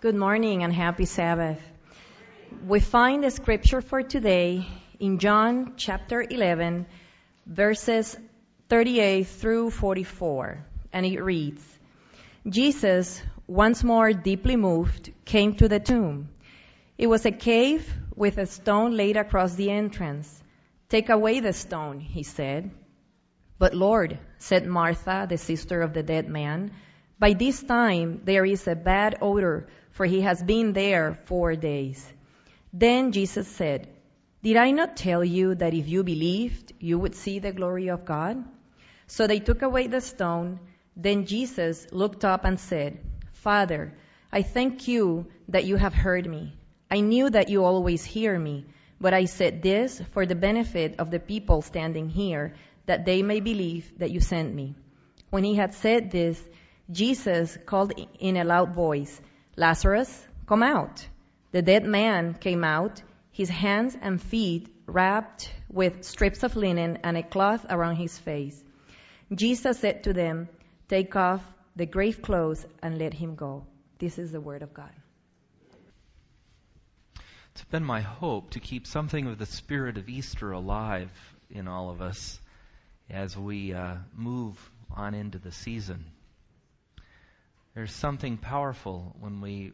Good morning and happy Sabbath. We find the scripture for today in John chapter 11, verses 38 through 44, and it reads Jesus, once more deeply moved, came to the tomb. It was a cave with a stone laid across the entrance. Take away the stone, he said. But Lord, said Martha, the sister of the dead man, by this time there is a bad odor, for he has been there four days. Then Jesus said, Did I not tell you that if you believed, you would see the glory of God? So they took away the stone. Then Jesus looked up and said, Father, I thank you that you have heard me. I knew that you always hear me, but I said this for the benefit of the people standing here, that they may believe that you sent me. When he had said this, Jesus called in a loud voice, Lazarus, come out. The dead man came out, his hands and feet wrapped with strips of linen and a cloth around his face. Jesus said to them, Take off the grave clothes and let him go. This is the word of God. It's been my hope to keep something of the spirit of Easter alive in all of us as we uh, move on into the season. There's something powerful when we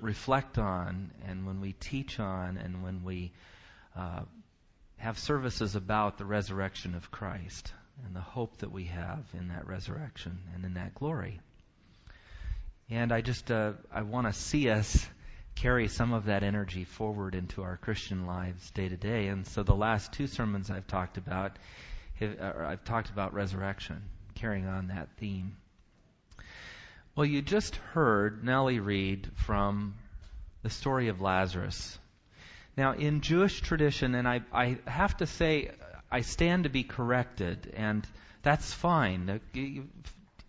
reflect on and when we teach on and when we uh, have services about the resurrection of Christ and the hope that we have in that resurrection and in that glory. And I just uh, I want to see us carry some of that energy forward into our Christian lives day to day. And so the last two sermons I've talked about, uh, I've talked about resurrection, carrying on that theme. Well, you just heard Nellie read from the story of Lazarus. Now, in Jewish tradition, and I, I have to say, I stand to be corrected, and that's fine. Uh, you,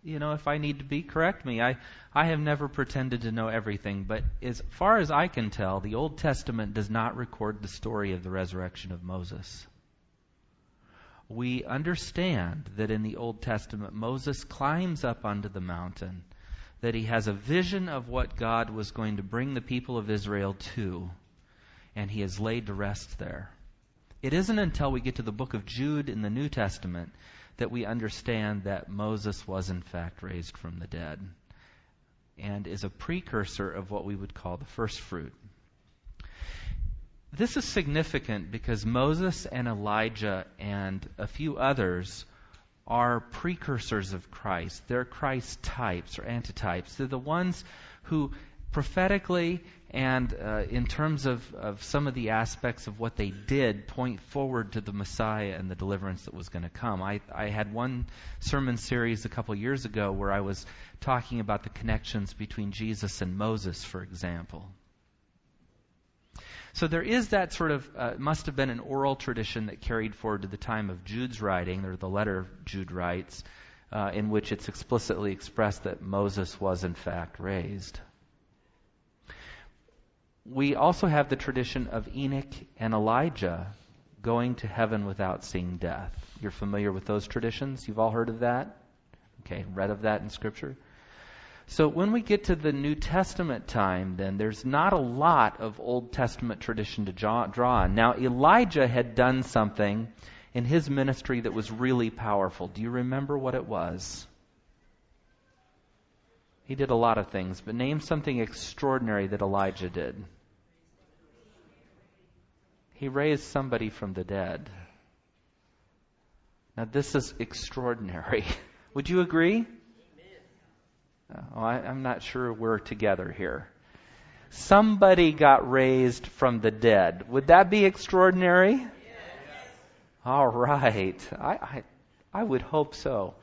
you know, if I need to be, correct me. I, I have never pretended to know everything, but as far as I can tell, the Old Testament does not record the story of the resurrection of Moses. We understand that in the Old Testament, Moses climbs up onto the mountain that he has a vision of what God was going to bring the people of Israel to, and he is laid to rest there. It isn't until we get to the book of Jude in the New Testament that we understand that Moses was in fact raised from the dead and is a precursor of what we would call the first fruit. This is significant because Moses and Elijah and a few others are precursors of Christ. They're Christ types or antitypes. They're the ones who prophetically and uh, in terms of, of some of the aspects of what they did point forward to the Messiah and the deliverance that was going to come. I, I had one sermon series a couple years ago where I was talking about the connections between Jesus and Moses, for example. So there is that sort of, uh, must have been an oral tradition that carried forward to the time of Jude's writing, or the letter Jude writes, uh, in which it's explicitly expressed that Moses was in fact raised. We also have the tradition of Enoch and Elijah going to heaven without seeing death. You're familiar with those traditions? You've all heard of that? Okay, read of that in Scripture? So when we get to the New Testament time, then there's not a lot of Old Testament tradition to draw on. Now, Elijah had done something in his ministry that was really powerful. Do you remember what it was? He did a lot of things, but name something extraordinary that Elijah did. He raised somebody from the dead. Now, this is extraordinary. Would you agree? Oh, I, I'm not sure we're together here. Somebody got raised from the dead. Would that be extraordinary? Yes. All right. I, I, I would hope so.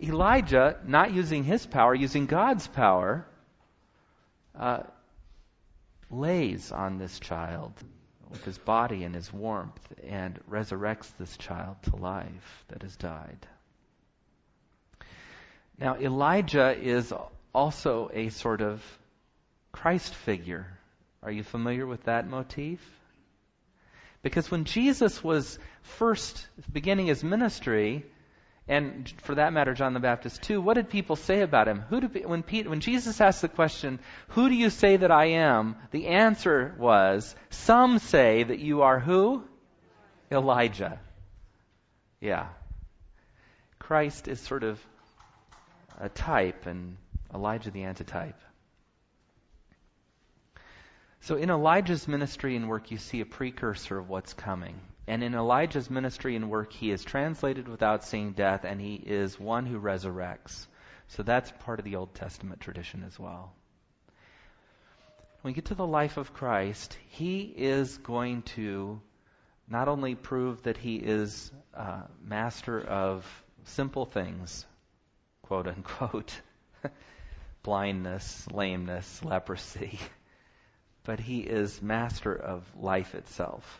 Elijah, not using his power, using God's power, uh, lays on this child with his body and his warmth and resurrects this child to life that has died. Now, Elijah is also a sort of Christ figure. Are you familiar with that motif? Because when Jesus was first beginning his ministry, and for that matter, John the Baptist too, what did people say about him? Who do, when, Pete, when Jesus asked the question, Who do you say that I am? the answer was, Some say that you are who? Elijah. Yeah. Christ is sort of a type, and Elijah the antitype. So in Elijah's ministry and work, you see a precursor of what's coming. And in Elijah's ministry and work, he is translated without seeing death, and he is one who resurrects. So that's part of the Old Testament tradition as well. When we get to the life of Christ, he is going to not only prove that he is uh, master of simple things, quote unquote, blindness, lameness, leprosy, but he is master of life itself.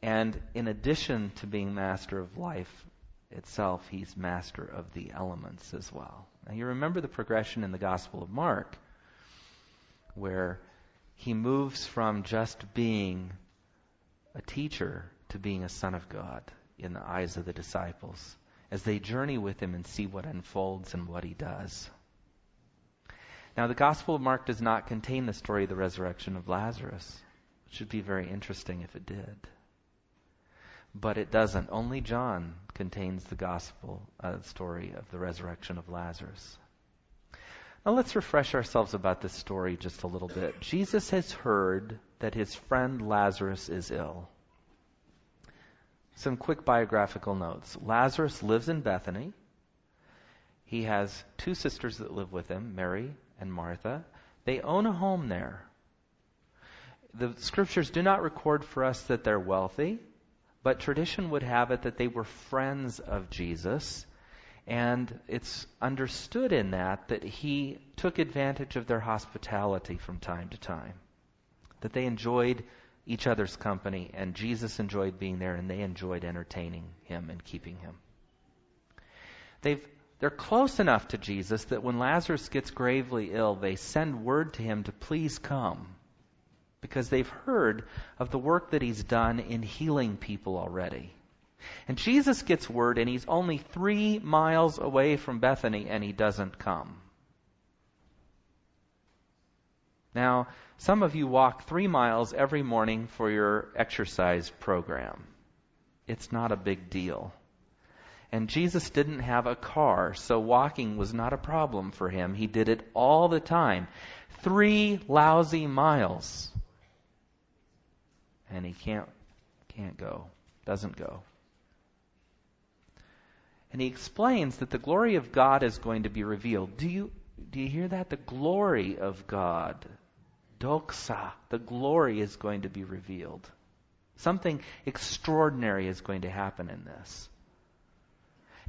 And in addition to being master of life itself, he's master of the elements as well. Now you remember the progression in the Gospel of Mark, where he moves from just being a teacher to being a son of God in the eyes of the disciples as they journey with him and see what unfolds and what he does. Now, the Gospel of Mark does not contain the story of the resurrection of Lazarus. It should be very interesting if it did but it doesn't. Only John contains the gospel uh, story of the resurrection of Lazarus. Now let's refresh ourselves about this story just a little bit. Jesus has heard that his friend Lazarus is ill. Some quick biographical notes. Lazarus lives in Bethany. He has two sisters that live with him, Mary and Martha. They own a home there. The scriptures do not record for us that they're wealthy. But tradition would have it that they were friends of Jesus. And it's understood in that that he took advantage of their hospitality from time to time. That they enjoyed each other's company, and Jesus enjoyed being there, and they enjoyed entertaining him and keeping him. They've, they're close enough to Jesus that when Lazarus gets gravely ill, they send word to him to please come because they've heard of the work that he's done in healing people already. And Jesus gets word, and he's only three miles away from Bethany, and he doesn't come. Now, some of you walk three miles every morning for your exercise program. It's not a big deal. And Jesus didn't have a car, so walking was not a problem for him. He did it all the time. Three lousy miles and he can't can't go, doesn't go. And he explains that the glory of God is going to be revealed. Do you do you hear that? The glory of God. Doxa, the glory is going to be revealed. Something extraordinary is going to happen in this.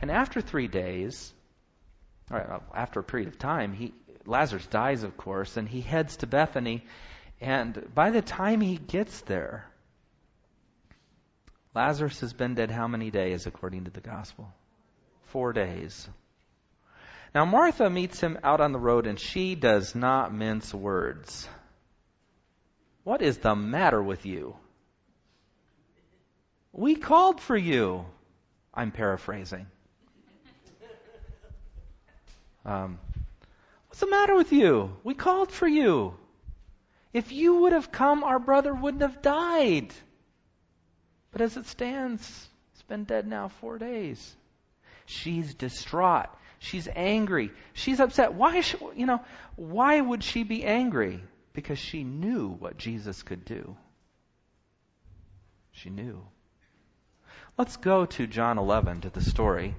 And after three days, or after a period of time, he, Lazarus dies, of course, and he heads to Bethany and by the time he gets there, Lazarus has been dead how many days according to the gospel? Four days. Now Martha meets him out on the road and she does not mince words. What is the matter with you? We called for you. I'm paraphrasing. Um, what's the matter with you? We called for you. If you would have come, our brother wouldn't have died. But as it stands, it's been dead now four days. She's distraught. She's angry. She's upset. Why, she, you know, why would she be angry? Because she knew what Jesus could do. She knew. Let's go to John 11 to the story.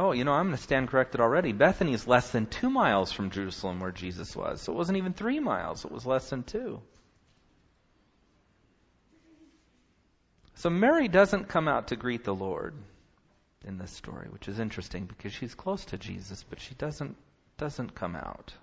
Oh, you know, I'm going to stand corrected already. Bethany is less than two miles from Jerusalem where Jesus was. So it wasn't even three miles, it was less than two. So Mary doesn't come out to greet the Lord in this story, which is interesting because she's close to Jesus, but she doesn't doesn't come out.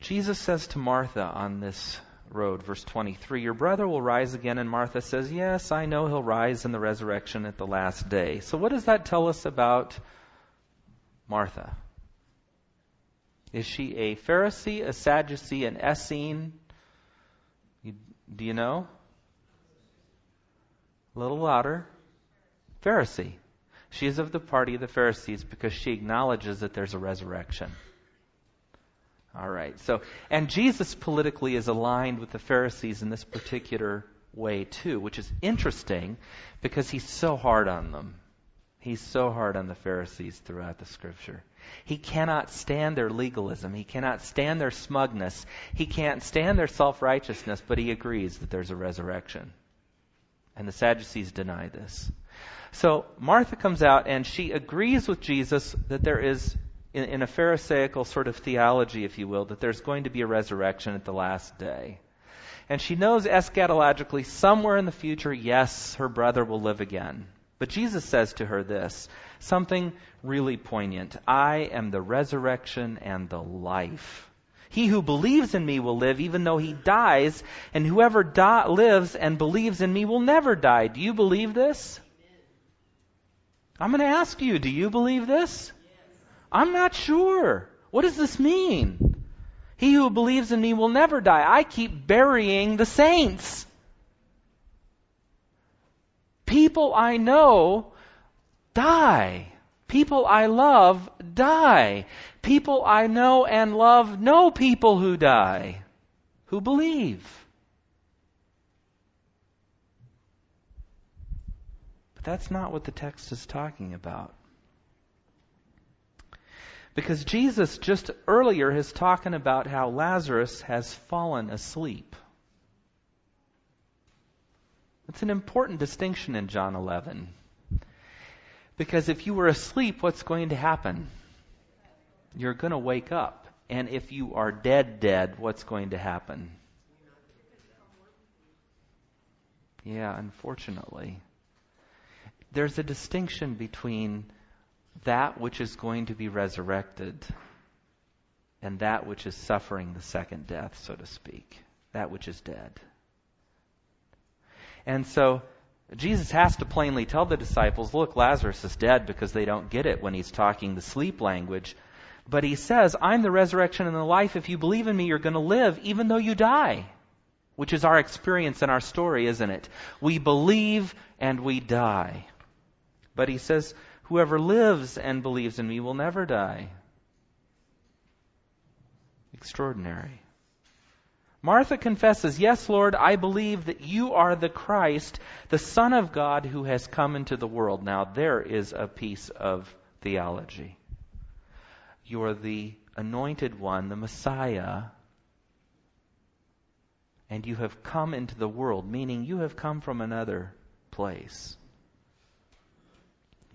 Jesus says to Martha on this road. Verse 23 Your brother will rise again. And Martha says, Yes, I know he'll rise in the resurrection at the last day. So, what does that tell us about Martha? Is she a Pharisee, a Sadducee, an Essene? You, do you know? A little louder. Pharisee. She is of the party of the Pharisees because she acknowledges that there's a resurrection. All right. So, and Jesus politically is aligned with the Pharisees in this particular way too, which is interesting because he's so hard on them. He's so hard on the Pharisees throughout the scripture. He cannot stand their legalism. He cannot stand their smugness. He can't stand their self-righteousness, but he agrees that there's a resurrection. And the Sadducees deny this. So Martha comes out and she agrees with Jesus that there is in, in a Pharisaical sort of theology, if you will, that there's going to be a resurrection at the last day. And she knows eschatologically, somewhere in the future, yes, her brother will live again. But Jesus says to her this something really poignant I am the resurrection and the life. He who believes in me will live even though he dies, and whoever lives and believes in me will never die. Do you believe this? I'm going to ask you, do you believe this? I'm not sure. What does this mean? He who believes in me will never die. I keep burying the saints. People I know die. People I love die. People I know and love know people who die, who believe. But that's not what the text is talking about. Because Jesus just earlier is talking about how Lazarus has fallen asleep. It's an important distinction in John 11. Because if you were asleep, what's going to happen? You're going to wake up. And if you are dead, dead, what's going to happen? Yeah, unfortunately. There's a distinction between that which is going to be resurrected and that which is suffering the second death, so to speak, that which is dead. And so Jesus has to plainly tell the disciples, look, Lazarus is dead because they don't get it when he's talking the sleep language. But he says, I'm the resurrection and the life. If you believe in me, you're going to live even though you die. Which is our experience and our story, isn't it? We believe and we die. But he says, Whoever lives and believes in me will never die. Extraordinary. Martha confesses, Yes, Lord, I believe that you are the Christ, the Son of God who has come into the world. Now, there is a piece of theology. You are the anointed one, the Messiah, and you have come into the world, meaning you have come from another place.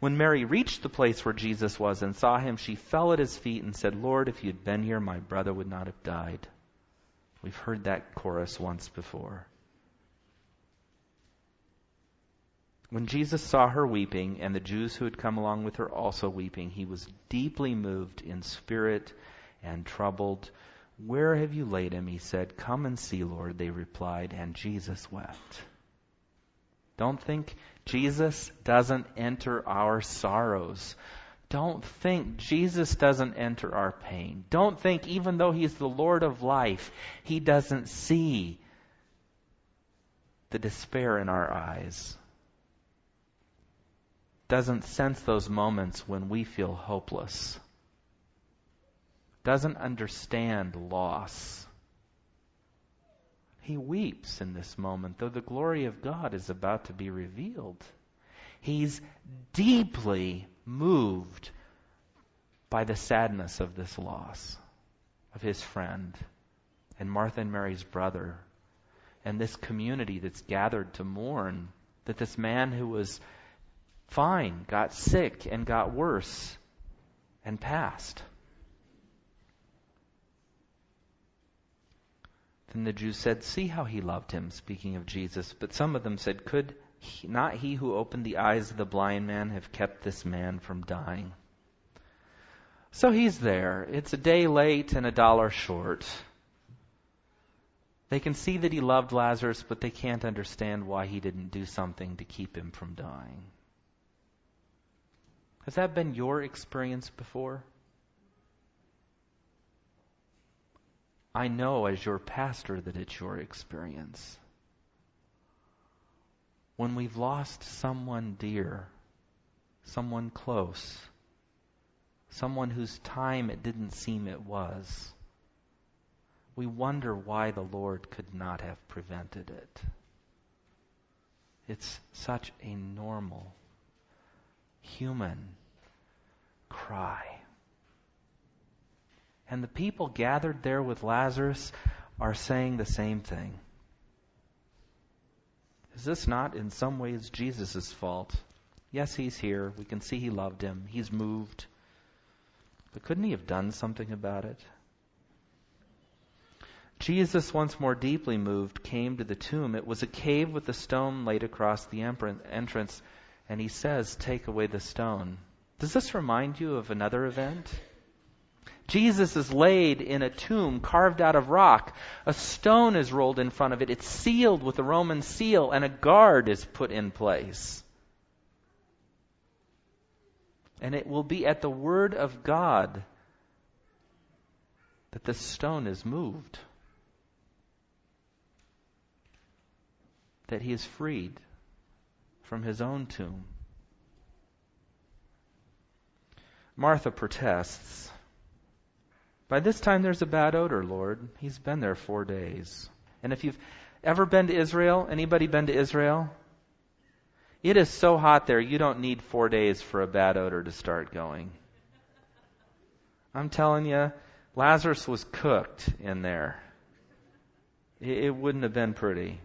When Mary reached the place where Jesus was and saw him, she fell at his feet and said, Lord, if you'd been here, my brother would not have died. We've heard that chorus once before. When Jesus saw her weeping, and the Jews who had come along with her also weeping, he was deeply moved in spirit and troubled. Where have you laid him? He said. Come and see, Lord, they replied, and Jesus wept. Don't think Jesus doesn't enter our sorrows. Don't think Jesus doesn't enter our pain. Don't think even though He's the Lord of life, He doesn't see the despair in our eyes. Doesn't sense those moments when we feel hopeless. Doesn't understand loss. He weeps in this moment, though the glory of God is about to be revealed. He's deeply moved by the sadness of this loss of his friend and Martha and Mary's brother and this community that's gathered to mourn that this man who was fine got sick and got worse and passed. Then the Jews said, See how he loved him, speaking of Jesus. But some of them said, Could he, not he who opened the eyes of the blind man have kept this man from dying? So he's there. It's a day late and a dollar short. They can see that he loved Lazarus, but they can't understand why he didn't do something to keep him from dying. Has that been your experience before? I know as your pastor that it's your experience. When we've lost someone dear, someone close, someone whose time it didn't seem it was, we wonder why the Lord could not have prevented it. It's such a normal, human cry. And the people gathered there with Lazarus are saying the same thing. Is this not in some ways Jesus' fault? Yes, he's here. We can see he loved him. He's moved. But couldn't he have done something about it? Jesus, once more deeply moved, came to the tomb. It was a cave with a stone laid across the entrance, and he says, Take away the stone. Does this remind you of another event? Jesus is laid in a tomb carved out of rock. A stone is rolled in front of it. It's sealed with a Roman seal, and a guard is put in place. And it will be at the word of God that the stone is moved. that he is freed from his own tomb. Martha protests. By this time there's a bad odor, Lord. He's been there four days. And if you've ever been to Israel, anybody been to Israel? It is so hot there, you don't need four days for a bad odor to start going. I'm telling you, Lazarus was cooked in there. It, wouldn't have been pretty.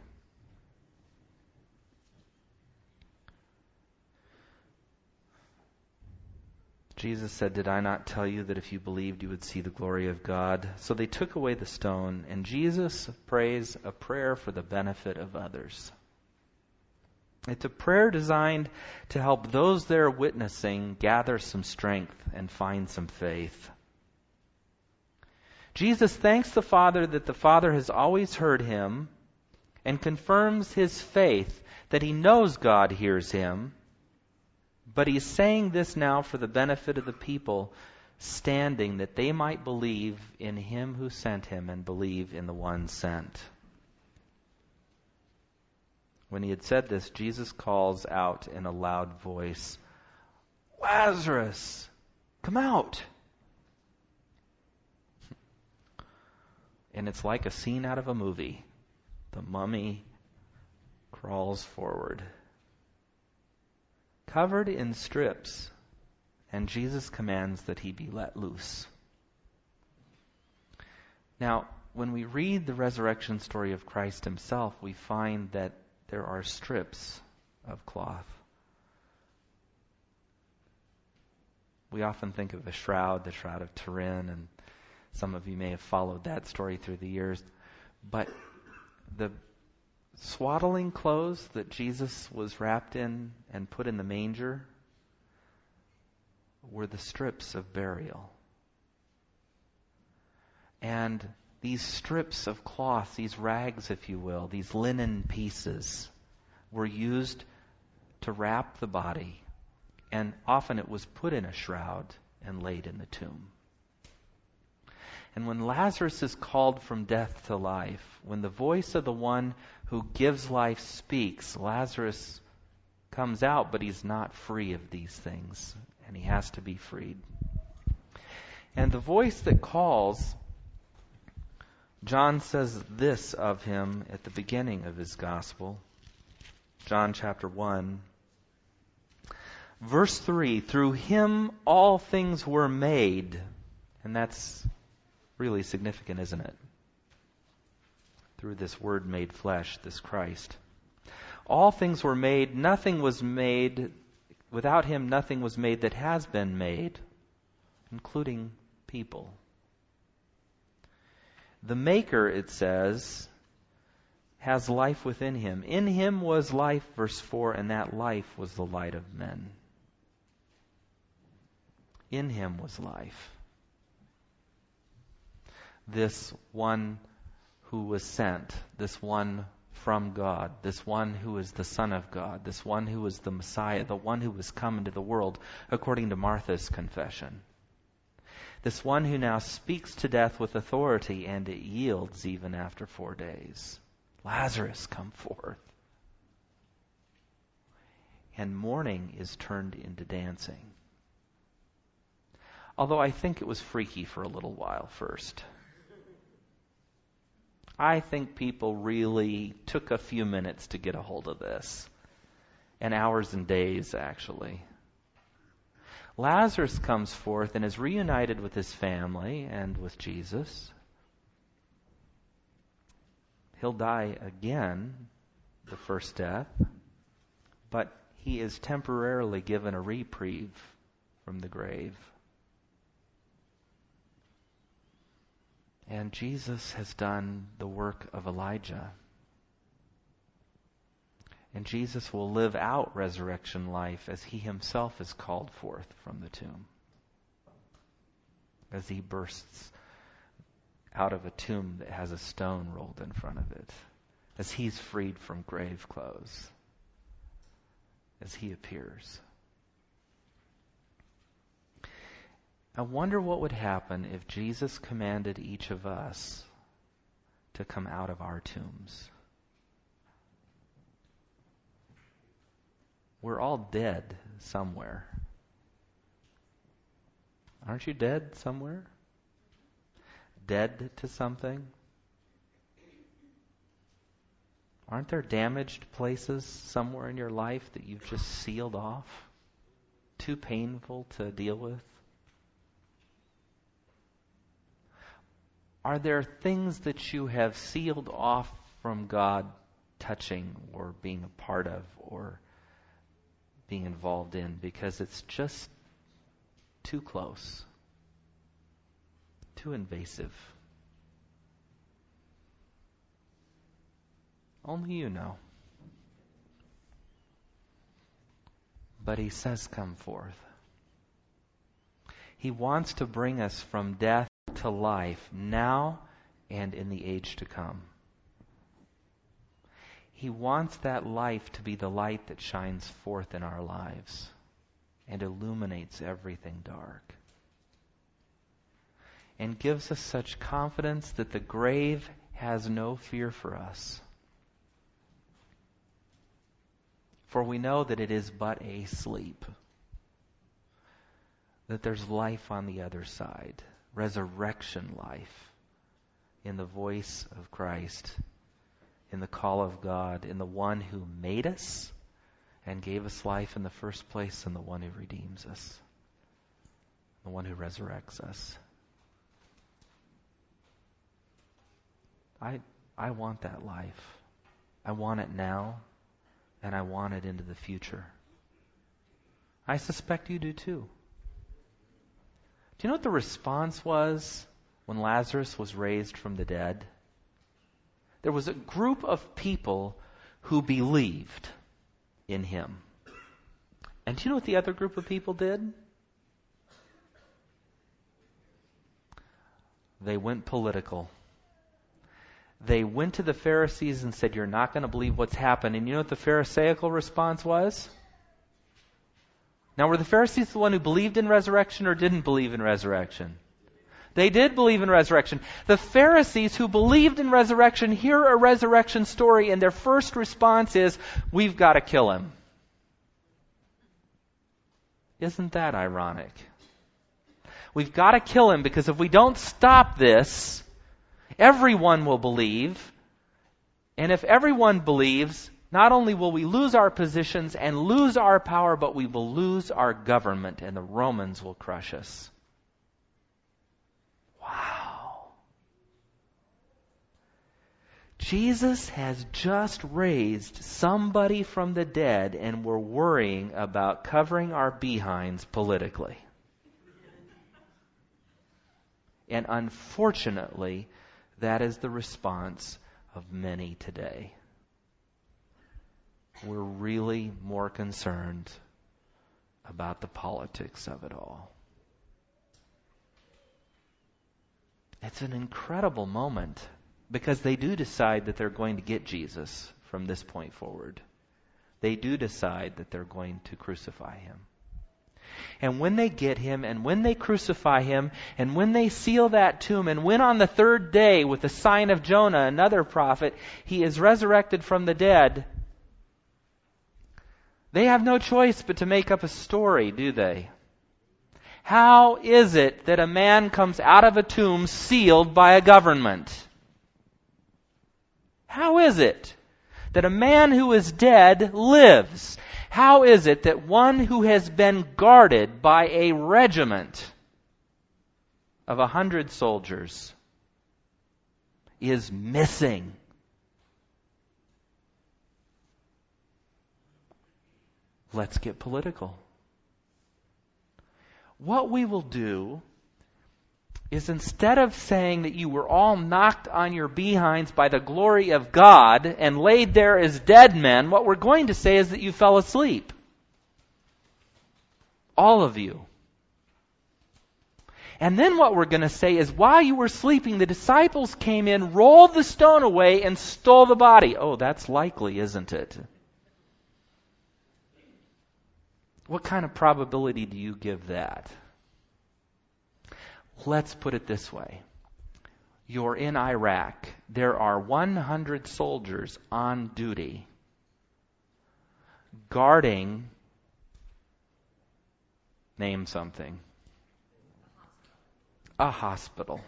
Jesus said, Did I not tell you that if you believed, you would see the glory of God? So they took away the stone, and Jesus prays a prayer for the benefit of others. It's a prayer designed to help those there witnessing gather some strength and find some faith. Jesus thanks the Father that the Father has always heard him and confirms his faith that he knows God hears him but he's saying this now for the benefit of the people standing, that they might believe in him who sent him and believe in the one sent. When he had said this, Jesus calls out in a loud voice, Lazarus, come out. And it's like a scene out of a movie. The mummy crawls forward covered in strips, and Jesus commands that he be let loose. Now, when we read the resurrection story of Christ himself, we find that there are strips of cloth. We often think of the shroud, the shroud of Turin, and some of you may have followed that story through the years. But the swaddling clothes that Jesus was wrapped in and put in the manger were the strips of burial. And these strips of cloth, these rags, if you will, these linen pieces, were used to wrap the body. And often it was put in a shroud and laid in the tomb. And when Lazarus is called from death to life, when the voice of the one who gives life speaks, Lazarus comes out, but he's not free of these things, and he has to be freed. And the voice that calls, John says this of him at the beginning of his gospel. John chapter 1. Verse 3 Through him all things were made. And that's really significant, isn't it? through this Word made flesh, this Christ. all things were made, nothing was made, without him, nothing was made that has been made, including people. The Maker, it says, has life within him. In him was life, verse 4, and that life was the light of men. In him was life. This one who was sent, this one from God, this one who is the Son of God, this one who is the Messiah, the one who was come into the world, according to Martha's confession. This one who now speaks to death with authority and it yields even after four days. Lazarus, come forth. And mourning is turned into dancing. Although I think it was freaky for a little while first. I think people really took a few minutes to get a hold of this, and hours and days, actually. Lazarus comes forth and is reunited with his family and with Jesus. He'll die again, the first death, but he is temporarily given a reprieve from the grave. And Jesus has done the work of Elijah. And Jesus will live out resurrection life as he himself is called forth from the tomb. As he bursts out of a tomb that has a stone rolled in front of it. As he's freed from grave clothes. As he appears. I wonder what would happen if Jesus commanded each of us to come out of our tombs. We're all dead somewhere. Aren't you dead somewhere? Dead to something? Aren't there damaged places somewhere in your life that you've just sealed off? Too painful to deal with? Are there things that you have sealed off from God touching or being a part of or being involved in because it's just too close, too invasive? Only you know. But he says, Come forth. He wants to bring us from death to life now and in the age to come. He wants that life to be the light that shines forth in our lives and illuminates everything dark. And gives us such confidence that the grave has no fear for us. For we know that it is but a sleep, that there's life on the other side resurrection life in the voice of Christ, in the call of God, in the one who made us and gave us life in the first place, and the one who redeems us, the one who resurrects us. I, I want that life. I want it now, and I want it into the future. I suspect you do too. Do you know what the response was when Lazarus was raised from the dead? There was a group of people who believed in him. And do you know what the other group of people did? They went political. They went to the Pharisees and said, You're not going to believe what's happened. And you know what the Pharisaical response was? Now, were the Pharisees the one who believed in resurrection or didn't believe in resurrection? They did believe in resurrection. The Pharisees who believed in resurrection hear a resurrection story, and their first response is, We've got to kill him. Isn't that ironic? We've got to kill him because if we don't stop this, everyone will believe. And if everyone believes, not only will we lose our positions and lose our power, but we will lose our government, and the Romans will crush us. Wow. Jesus has just raised somebody from the dead, and we're worrying about covering our behinds politically. And unfortunately, that is the response of many today. We're really more concerned about the politics of it all. It's an incredible moment because they do decide that they're going to get Jesus from this point forward. They do decide that they're going to crucify him. And when they get him, and when they crucify him, and when they seal that tomb, and when on the third day, with the sign of Jonah, another prophet, he is resurrected from the dead, they have no choice but to make up a story, do they? How is it that a man comes out of a tomb sealed by a government? How is it that a man who is dead lives? How is it that one who has been guarded by a regiment of a hundred soldiers is missing? Let's get political. What we will do is instead of saying that you were all knocked on your behinds by the glory of God and laid there as dead men, what we're going to say is that you fell asleep. All of you. And then what we're going to say is while you were sleeping, the disciples came in, rolled the stone away, and stole the body. Oh, that's likely, isn't it? What kind of probability do you give that? Let's put it this way. You're in Iraq. There are 100 soldiers on duty guarding, name something, a hospital.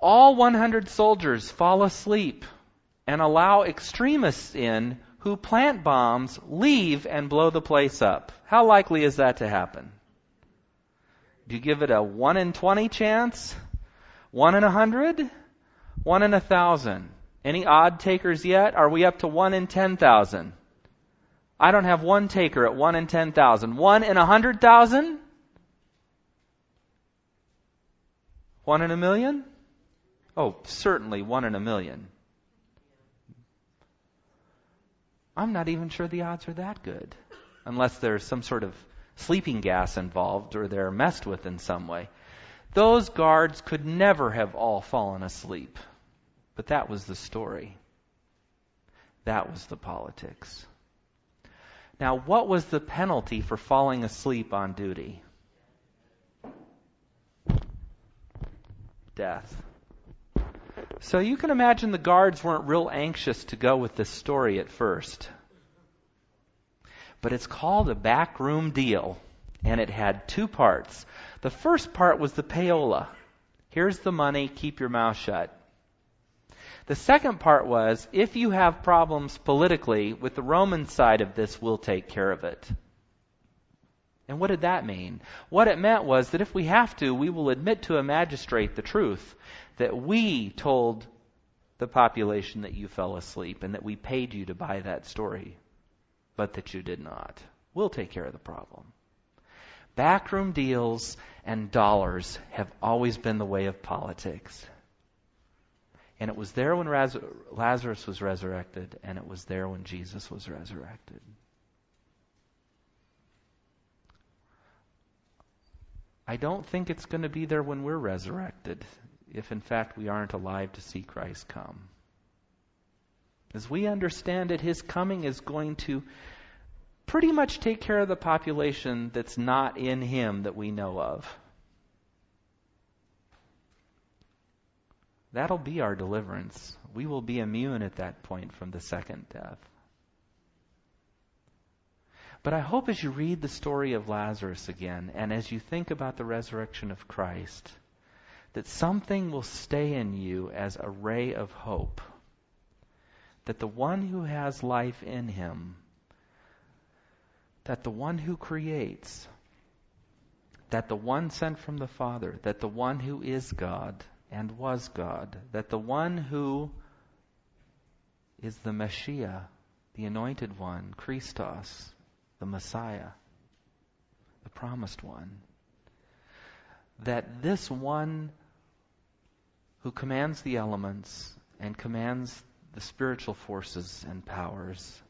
All 100 soldiers fall asleep and allow extremists in who plant bombs, leave, and blow the place up. How likely is that to happen? Do you give it a 1 in 20 chance? 1 in a 100? 1 in a 1,000? Any odd takers yet? Are we up to 1 in 10,000? I don't have one taker at 1 in 10,000. 1 in a 100,000? 1 in a million? Oh, certainly 1 in a million. I'm not even sure the odds are that good. Unless there's some sort of sleeping gas involved or they're messed with in some way. Those guards could never have all fallen asleep. But that was the story. That was the politics. Now, what was the penalty for falling asleep on duty? Death. So you can imagine the guards weren't real anxious to go with this story at first. But it's called a backroom deal, and it had two parts. The first part was the payola. Here's the money, keep your mouth shut. The second part was if you have problems politically with the Roman side of this, we'll take care of it. And what did that mean? What it meant was that if we have to, we will admit to a magistrate the truth that we told the population that you fell asleep and that we paid you to buy that story, but that you did not. We'll take care of the problem. Backroom deals and dollars have always been the way of politics. And it was there when Lazarus was resurrected, and it was there when Jesus was resurrected. I don't think it's going to be there when we're resurrected, if in fact we aren't alive to see Christ come. As we understand it, his coming is going to pretty much take care of the population that's not in him that we know of. That'll be our deliverance. We will be immune at that point from the second death. But I hope as you read the story of Lazarus again, and as you think about the resurrection of Christ, that something will stay in you as a ray of hope. That the one who has life in him, that the one who creates, that the one sent from the Father, that the one who is God, and was God, that the one who is the Messiah, the anointed one, Christos, the Messiah, the promised one, that this one who commands the elements and commands the spiritual forces and powers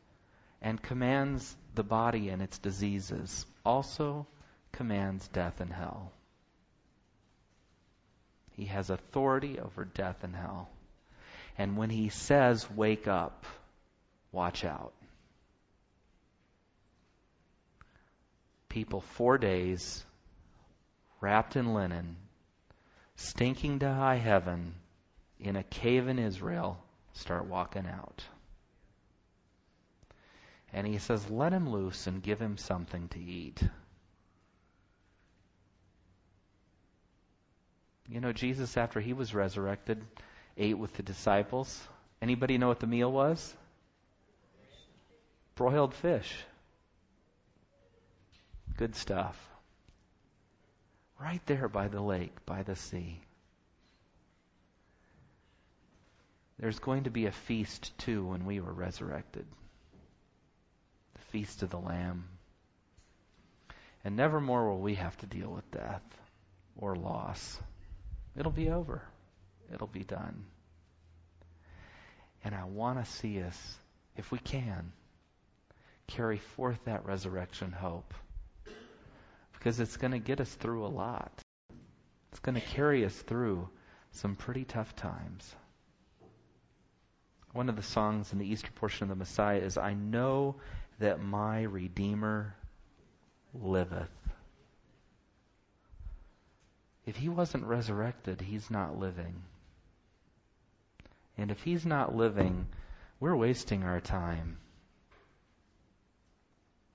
and commands the body and its diseases also commands death and hell. He has authority over death and hell. And when he says, wake up, watch out. People four days wrapped in linen, stinking to high heaven in a cave in Israel, start walking out. And he says, let him loose and give him something to eat. You know, Jesus, after he was resurrected, ate with the disciples. Anybody know what the meal was? Broiled fish. Good stuff. Right there by the lake, by the sea. There's going to be a feast too when we were resurrected. The feast of the Lamb. And never more will we have to deal with death or loss. It'll be over. It'll be done. And I want to see us, if we can, carry forth that resurrection hope. Because it's going to get us through a lot. It's going to carry us through some pretty tough times. One of the songs in the Easter portion of the Messiah is I know that my Redeemer liveth. If he wasn't resurrected, he's not living. And if he's not living, we're wasting our time.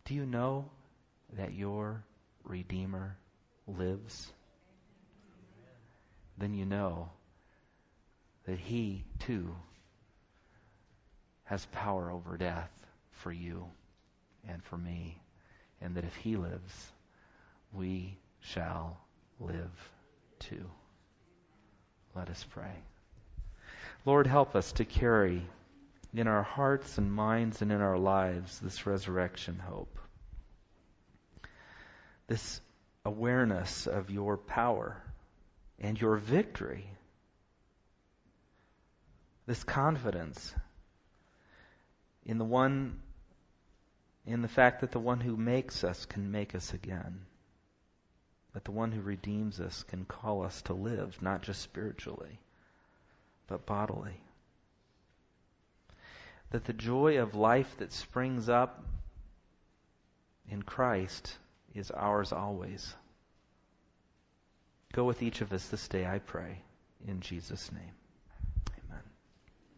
Do you know that your Redeemer lives? Then you know that he, too, has power over death for you and for me. And that if he lives, we shall live too. Let us pray. Lord, help us to carry in our hearts and minds and in our lives this resurrection hope. This awareness of your power and your victory. This confidence in the one, in the fact that the one who makes us can make us again that the one who redeems us can call us to live, not just spiritually, but bodily. That the joy of life that springs up in Christ is ours always. Go with each of us this day, I pray, in Jesus' name.